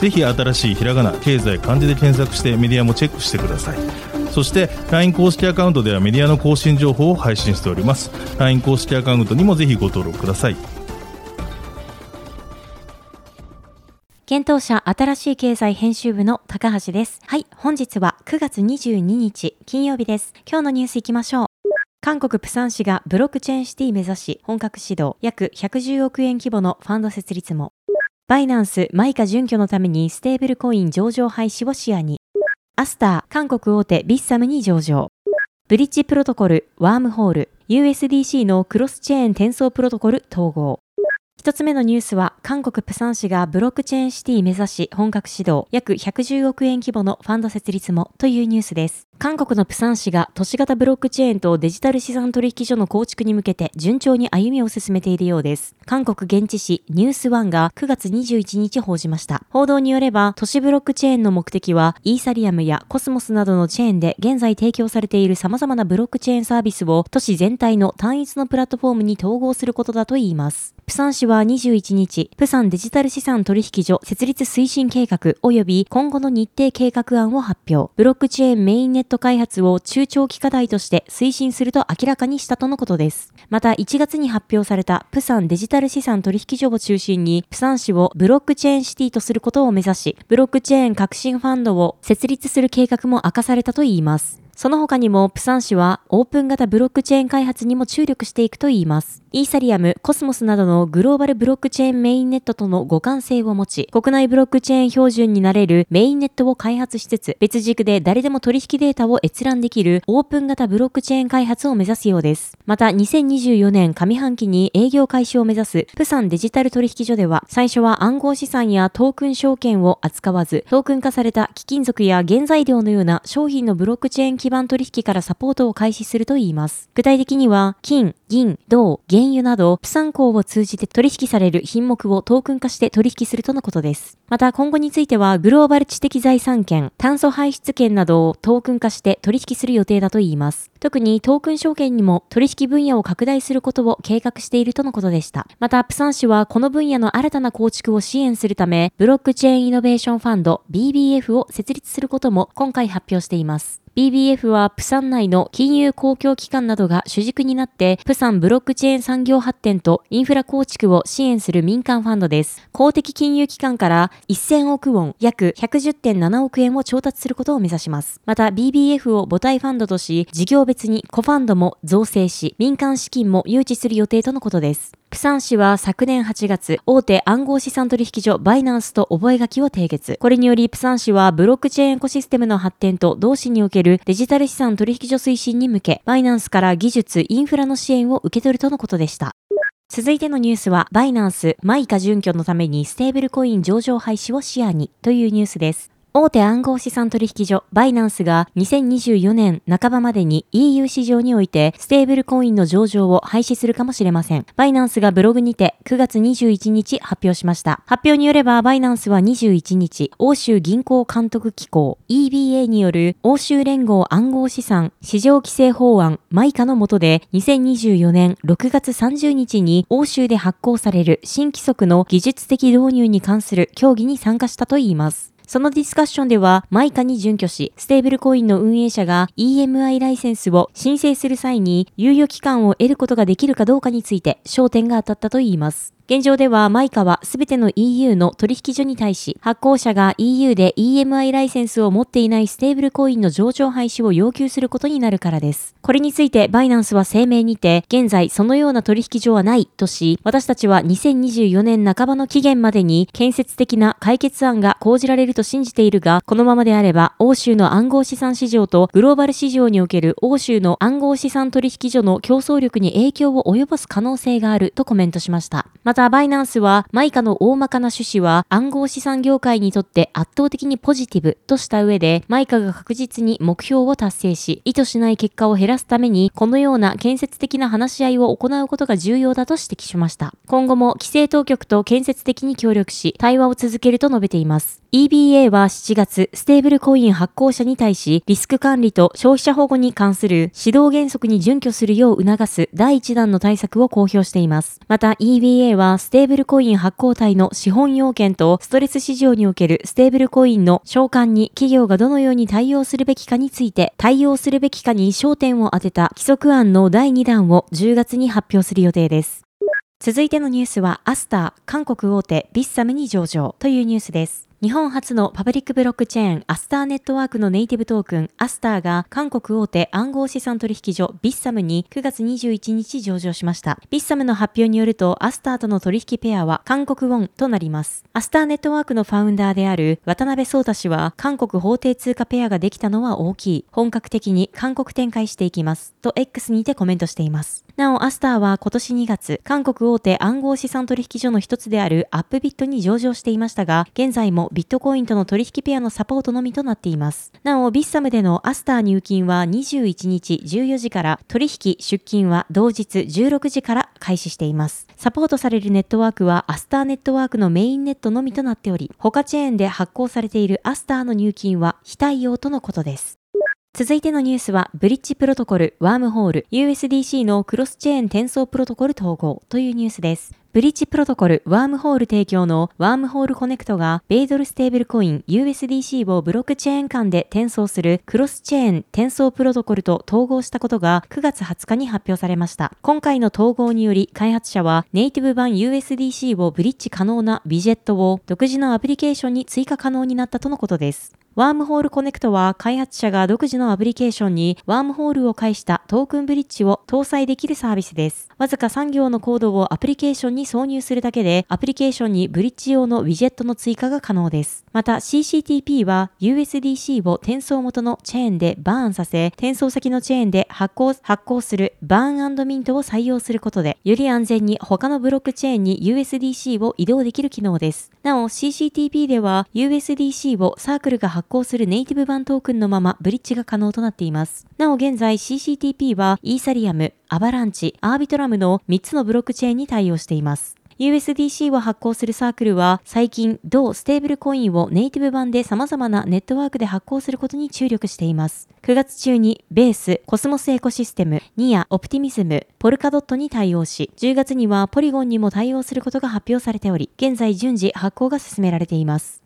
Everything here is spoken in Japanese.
ぜひ新しいひらがな経済漢字で検索してメディアもチェックしてくださいそして LINE 公式アカウントではメディアの更新情報を配信しております LINE 公式アカウントにもぜひご登録ください検討者新しい経済編集部の高橋です。はい、本日は9月22日金曜日です。今日のニュースいきましょう。韓国プサン市がブロックチェーンシティ目指し本格始動約110億円規模のファンド設立も。バイナンスマイカ準拠のためにステーブルコイン上場廃止を視野に。アスター韓国大手ビッサムに上場。ブリッジプロトコル、ワームホール、USDC のクロスチェーン転送プロトコル統合。一つ目のニュースは、韓国プサン市がブロックチェーンシティ目指し本格始動、約110億円規模のファンド設立もというニュースです。韓国のプサン市が都市型ブロックチェーンとデジタル資産取引所の構築に向けて順調に歩みを進めているようです。韓国現地紙ニュースワンが9月21日報じました。報道によれば、都市ブロックチェーンの目的は、イーサリアムやコスモスなどのチェーンで現在提供されている様々なブロックチェーンサービスを都市全体の単一のプラットフォームに統合することだといいます。プサン市は21日、プサンデジタル資産取引所設立推進計画及び今後の日程計画案を発表。ブロックチェーンメインネット開発を中長期課題として推進すると明らかにしたとのことです。また1月に発表されたプサンデジタル資産取引所を中心に、プサン市をブロックチェーンシティとすることを目指し、ブロックチェーン革新ファンドを設立する計画も明かされたといいます。その他にも、プサン市はオープン型ブロックチェーン開発にも注力していくといいます。イーサリアム、コスモスなどのグローバルブロックチェーンメインネットとの互換性を持ち、国内ブロックチェーン標準になれるメインネットを開発しつつ、別軸で誰でも取引データを閲覧できるオープン型ブロックチェーン開発を目指すようです。また、2024年上半期に営業開始を目指すプサンデジタル取引所では、最初は暗号資産やトークン証券を扱わず、トークン化された貴金属や原材料のような商品のブロックチェーン基盤取引からサポートを開始するといいます。具体的には、金、銀、銅、原油など、プサン港を通じて取引される品目をトークン化して取引するとのことです。また、今後については、グローバル知的財産権、炭素排出権などをトークン化して取引する予定だといいます。特にトークン証券にも取引分野を拡大することを計画しているとのことでした。また、プサン市はこの分野の新たな構築を支援するため、ブロックチェーンイノベーションファンド BBF を設立することも今回発表しています。BBF はプサン内の金融公共機関などが主軸になって、プサンブロックチェーン産業発展とインフラ構築を支援する民間ファンドです。公的金融機関から1000億ウォン、約110.7億円を調達することを目指します。また BBF を母体ファンドとし、事業別にコファンドも造成し、民間資金も誘致する予定とのことです。プサン市は昨年8月、大手暗号資産取引所バイナンスと覚書を締結。これにより、プサン市はブロックチェーンエコシステムの発展と同市におけるデジタル資産取引所推進に向け、バイナンスから技術、インフラの支援を受け取るとのことでした。続いてのニュースは、バイナンス、マイカ準拠のためにステーブルコイン上場廃止を視野にというニュースです。大手暗号資産取引所バイナンスが2024年半ばまでに EU 市場においてステーブルコインの上場を廃止するかもしれません。バイナンスがブログにて9月21日発表しました。発表によればバイナンスは21日、欧州銀行監督機構 EBA による欧州連合暗号資産市場規制法案マイカの下で2024年6月30日に欧州で発行される新規則の技術的導入に関する協議に参加したといいます。そのディスカッションでは、マイカに準拠し、ステーブルコインの運営者が EMI ライセンスを申請する際に、猶予期間を得ることができるかどうかについて焦点が当たったといいます。現状ではマイカはすべての EU の取引所に対し、発行者が EU で EMI ライセンスを持っていないステーブルコインの上場廃止を要求することになるからです。これについてバイナンスは声明にて、現在そのような取引所はないとし、私たちは2024年半ばの期限までに建設的な解決案が講じられると信じているが、このままであれば、欧州の暗号資産市場とグローバル市場における欧州の暗号資産取引所の競争力に影響を及ぼす可能性があるとコメントしました。またた、バイナンスは、マイカの大まかな趣旨は暗号資産業界にとって圧倒的にポジティブとした上で、マイカが確実に目標を達成し、意図しない結果を減らすために、このような建設的な話し合いを行うことが重要だと指摘しました。今後も規制当局と建設的に協力し、対話を続けると述べています。EBA は7月、ステーブルコイン発行者に対し、リスク管理と消費者保護に関する指導原則に準拠するよう促す第1弾の対策を公表しています。また EBA は、はステーブルコイン発行体の資本要件とストレス市場におけるステーブルコインの償還に企業がどのように対応するべきかについて、対応するべきかに焦点を当てた規則案の第2弾を10月に発表する予定です。続いてのニュースは、アスター、韓国大手ビッサムに上場というニュースです。日本発のパブリックブロックチェーンアスターネットワークのネイティブトークンアスターが韓国大手暗号資産取引所ビッサムに9月21日上場しました。ビッサムの発表によるとアスターとの取引ペアは韓国ウォンとなります。アスターネットワークのファウンダーである渡辺創太氏は韓国法定通貨ペアができたのは大きい。本格的に韓国展開していきます。と X にてコメントしています。なお、アスターは今年2月、韓国大手暗号資産取引所の一つであるアップビットに上場していましたが、現在もビットコインとの取引ペアのサポートのみとなっています。なお、ビッサムでのアスター入金は21日14時から取引出金は同日16時から開始しています。サポートされるネットワークはアスターネットワークのメインネットのみとなっており、他チェーンで発行されているアスターの入金は非対応とのことです。続いてのニュースは、ブリッジプロトコル、ワームホール、USDC のクロスチェーン転送プロトコル統合というニュースです。ブリッジプロトコルワームホール提供のワームホールコネクトが米ドルステーブルコイン USDC をブロックチェーン間で転送するクロスチェーン転送プロトコルと統合したことが9月20日に発表されました。今回の統合により開発者はネイティブ版 USDC をブリッジ可能なウィジェットを独自のアプリケーションに追加可能になったとのことです。ワームホールコネクトは開発者が独自のアプリケーションにワームホールを介したトークンブリッジを搭載できるサービスです。わずか3行のコードをアプリケーションに挿入するだけでアプリケーションにブリッジ用のウィジェットの追加が可能です。また CCTP は USDC を転送元のチェーンでバーンさせ、転送先のチェーンで発行発行するバーンミントを採用することで、より安全に他のブロックチェーンに USDC を移動できる機能です。なお CCTP では USDC をサークルが発発行するネイティブ版トークンのままブリッジが可能となっています。なお現在 CCTP はイーサリアム、アバランチ、アービトラムの3つのブロックチェーンに対応しています。USDC を発行するサークルは最近同ステーブルコインをネイティブ版で様々なネットワークで発行することに注力しています。9月中にベース、コスモスエコシステム、ニア、オプティミズム、ポルカドットに対応し、10月にはポリゴンにも対応することが発表されており、現在順次発行が進められています。